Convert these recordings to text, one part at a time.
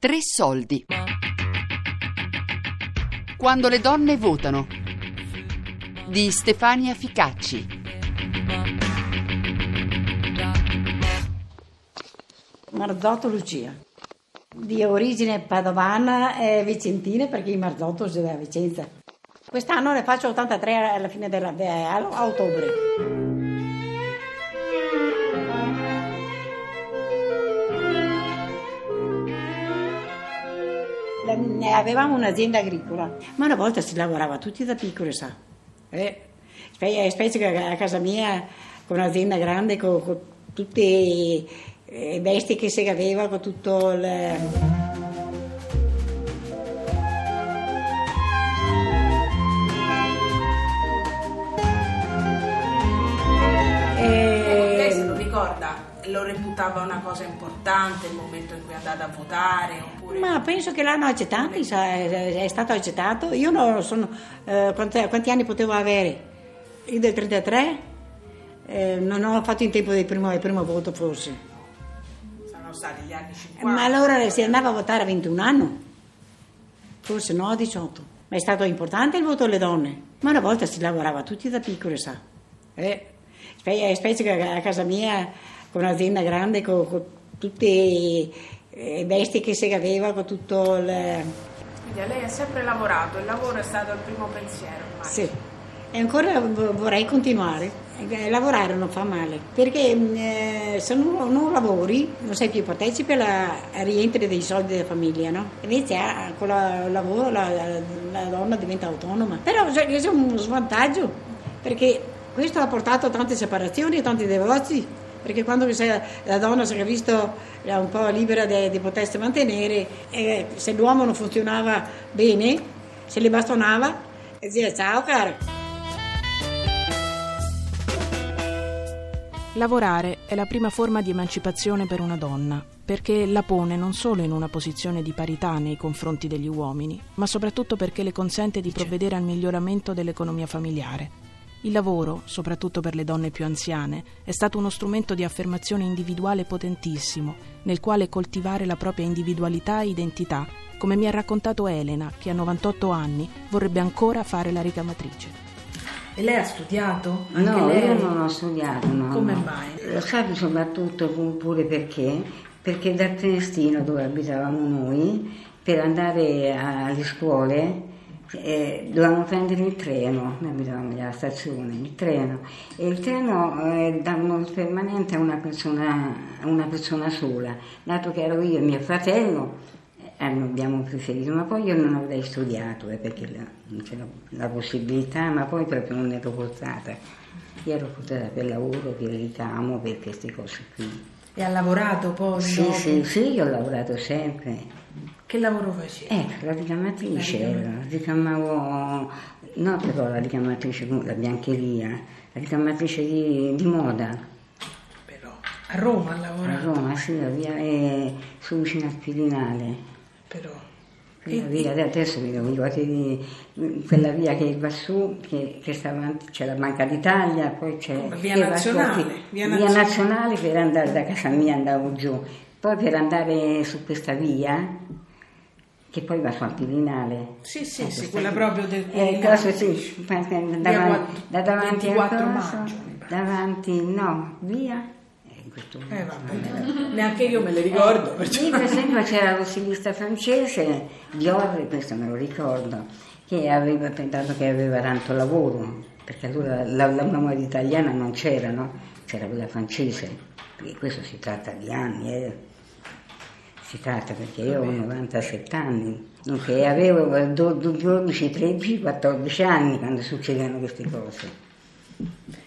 Tre soldi. Quando le donne votano. Di Stefania Ficacci. Marzotto Lucia, di origine padovana e vicentina perché in Marzotto si da Vicenza. Quest'anno ne faccio 83 alla fine della, a ottobre. Avevamo un'azienda agricola, ma una volta si lavorava tutti da piccoli, sa. Eh, specie che a casa mia, con un'azienda grande, con, con tutte le bestie che si aveva, con tutto il... lo reputava una cosa importante il momento in cui è andata a votare? Oppure... Ma penso che l'hanno accettato, è stato accettato. Io non sono, eh, quanti, quanti, anni potevo avere? Io del 33, eh, non ho fatto in tempo del primo, del primo voto forse. Saranno stati gli anni 50. Ma allora si andava a votare a 21 anni, forse no, a 18. Ma è stato importante il voto alle donne. Ma una volta si lavorava tutti da piccoli, sa. Eh, specie che a casa mia con un'azienda grande, con, con tutte le bestie che si aveva, con tutto il... Quindi lei ha sempre lavorato, il lavoro è stato il primo pensiero. Immagino. Sì, e ancora vorrei continuare. Eh, lavorare non fa male, perché eh, se non, non, lavori non sei più partecipe al rientro dei soldi della famiglia, no? Invece ah, con il lavoro la, la, donna diventa autonoma. Però c'è un svantaggio, perché questo ha portato a tante separazioni e tanti divorzi perché quando la donna si è visto un po' libera di, di potersi mantenere, eh, se l'uomo non funzionava bene, se le bastonava, diceva ciao cara. Lavorare è la prima forma di emancipazione per una donna, perché la pone non solo in una posizione di parità nei confronti degli uomini, ma soprattutto perché le consente di provvedere al miglioramento dell'economia familiare il lavoro, soprattutto per le donne più anziane, è stato uno strumento di affermazione individuale potentissimo, nel quale coltivare la propria individualità e identità, come mi ha raccontato Elena, che a 98 anni vorrebbe ancora fare la ricamatrice. E lei ha studiato? Anche no, lei? io non ho studiato, no. Come no. mai? Lo sai soprattutto pure perché? Perché da Triestino, dove abitavamo noi, per andare alle scuole eh, dovevamo prendere il treno, noi abitavamo alla stazione, il treno, e il treno eh, davano permanente a una persona, una persona sola, dato che ero io e mio fratello, eh, abbiamo preferito, ma poi io non avrei studiato eh, perché la, non c'era la possibilità, ma poi proprio non ero portata. Io ero portata per lavoro, per ricamo, per queste cose qui. E ha lavorato poi? Sì, dopo? sì, sì, io ho lavorato sempre. Che lavoro facevi? Eh, la ricamatrice, la ricamavo, no però la ricamatrice, la biancheria, la ricamatrice di, di moda. Però, a Roma lavora? A Roma, sì, la via è su vicino al Quirinale. Però... Quella via, adesso mi ricordo di quella via che va su, che, che sta avanti, c'è la Banca d'Italia, poi c'è via nazionale, via, via nazionale. per andare da casa mia andavo giù, poi per andare su questa via che poi va su al Quirinale. Sì, sì, ecco, sì, quella proprio del Quirinale. Eh, cosa, sì, davanti, da davanti a cosa, maggio, davanti, no, via. Eh, eh vabbè, neanche io me le ricordo. Eh, lì per esempio c'era lo stilista francese, Dior, questo me lo ricordo, che aveva pensato che aveva tanto lavoro, perché allora la, la, la italiana non c'era, no? C'era quella francese, perché questo si tratta di anni, eh si tratta perché io ho 97 anni, dunque avevo 12, 13, 14 anni quando succedevano queste cose.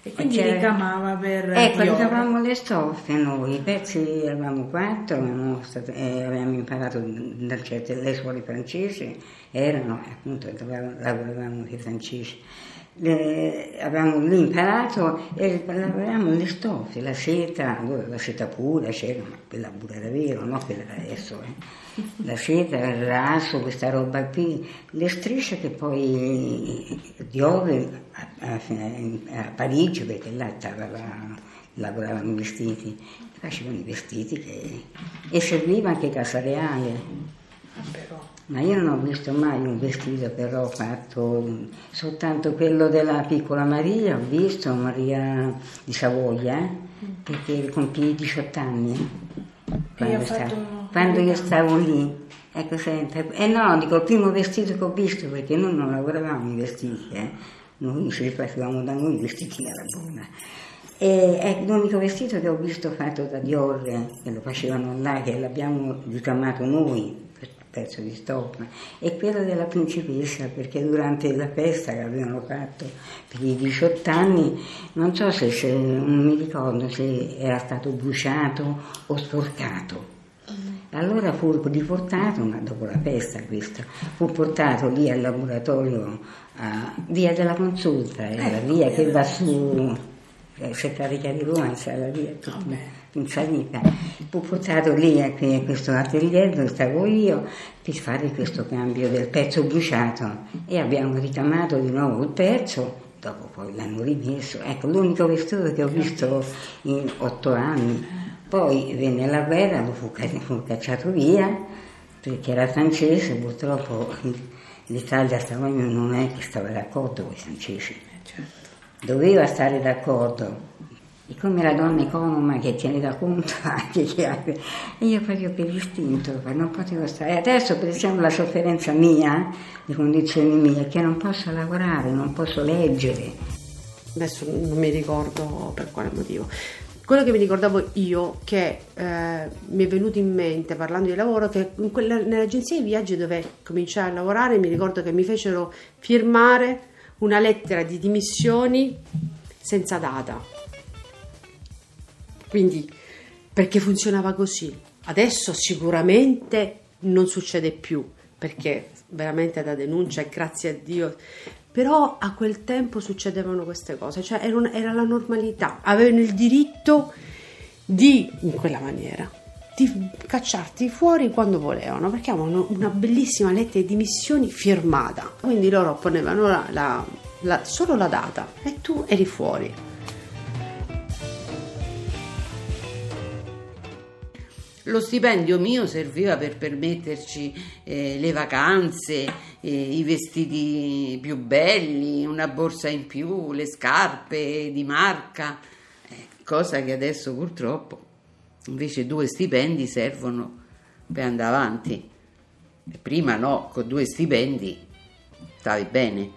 E quindi C'era... ricamava per... Ecco, ricamavamo le stoffe noi, i pezzi eravamo quattro, avevamo, eh, avevamo imparato da certe le scuole francesi, erano appunto, lavoravamo i francesi eh, avevamo lì imparato e lavoravamo le stoffe, la seta, la seta pura c'era, ma quella pura era vero, no quella da adesso. Eh. La seta, il raso, questa roba qui, le strisce che poi Diove a, a, a, Parigi, perché là stava, lavoravano i vestiti, facevano i vestiti che, e serviva anche Casa Reale Ma io non ho visto mai un vestito però fatto, soltanto quello della piccola Maria, ho visto Maria di Savoia, eh, perché compì 18 anni. Quando, stavo, quando io stavo lì, ecco sempre. E eh no, dico il primo vestito che ho visto, perché noi non lavoravamo i vestiti, eh. noi ci facevamo da noi i vestiti nella buona. E è l'unico vestito che ho visto fatto da Dior, che lo facevano là, che l'abbiamo ricamato noi, pezzo di stoffa, e quello della principessa, perché durante la festa che avevano fatto per i 18 anni, non so se, se non mi ricordo se era stato bruciato o sporcato. Allora fu riportato, ma dopo la festa questo, fu portato lì al laboratorio a via della consulta, era la ecco. via che va su eh, Settarica di Roma, la via tutta in salita. Fu portato lì a questo atelier dove stavo io per fare questo cambio del pezzo bruciato e abbiamo ricamato di nuovo il pezzo, dopo poi l'hanno rimesso. Ecco, l'unico vestito che ho visto in otto anni. Poi venne la guerra, lo fu, fu cacciato via perché era francese, purtroppo l'Italia stava, non è che stava d'accordo con i francesi. Certo. Doveva stare d'accordo e come la donna economa che tiene da conto anche che ha... E io proprio per istinto, non potevo stare. Adesso pensiamo alla sofferenza mia, le condizioni mie, che non posso lavorare, non posso leggere. Adesso non mi ricordo per quale motivo. Quello che mi ricordavo io, che eh, mi è venuto in mente parlando di lavoro, che quella, nell'agenzia di viaggi dove cominciai a lavorare mi ricordo che mi fecero firmare una lettera di dimissioni senza data quindi perché funzionava così. Adesso sicuramente non succede più, perché veramente da denuncia e grazie a Dio. Però a quel tempo succedevano queste cose, cioè era, una, era la normalità, avevano il diritto di, in quella maniera, di cacciarti fuori quando volevano, perché avevano una bellissima lettera di dimissioni firmata. Quindi loro ponevano la, la, la, solo la data e tu eri fuori. Lo stipendio mio serviva per permetterci eh, le vacanze, eh, i vestiti più belli, una borsa in più, le scarpe di marca, eh, cosa che adesso purtroppo invece due stipendi servono per andare avanti. Prima no, con due stipendi stavi bene.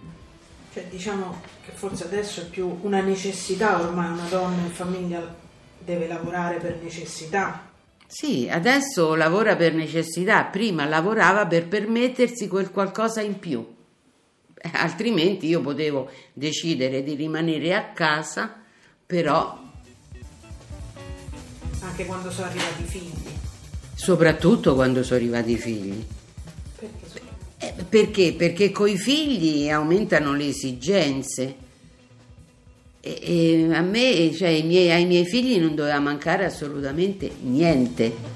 Cioè diciamo che forse adesso è più una necessità ormai, una donna in famiglia deve lavorare per necessità sì, adesso lavora per necessità, prima lavorava per permettersi quel qualcosa in più. Eh, altrimenti io potevo decidere di rimanere a casa, però... Anche quando sono arrivati i figli. Soprattutto quando sono arrivati i figli. Perché? Eh, perché? Perché con i figli aumentano le esigenze e, a me, cioè ai miei, ai miei figli non doveva mancare assolutamente niente.